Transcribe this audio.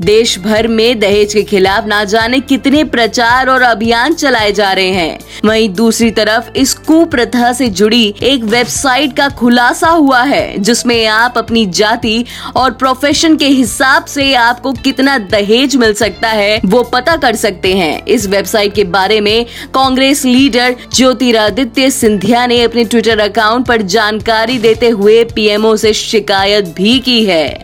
देश भर में दहेज के खिलाफ ना जाने कितने प्रचार और अभियान चलाए जा रहे हैं। वहीं दूसरी तरफ़ इस कुप्रथा से जुड़ी एक वेबसाइट का खुलासा हुआ है, जिसमें आप अपनी जाति और प्रोफेशन के हिसाब से आपको कितना दहेज मिल सकता है, वो पता कर सकते हैं। इस वेबसाइट के बारे में कांग्रेस लीडर ज्योतिरादित्य सिंधिया ने अपने ट्विटर अकाउंट पर जानकारी देते हुए पीएमओ से शिकायत भी की है।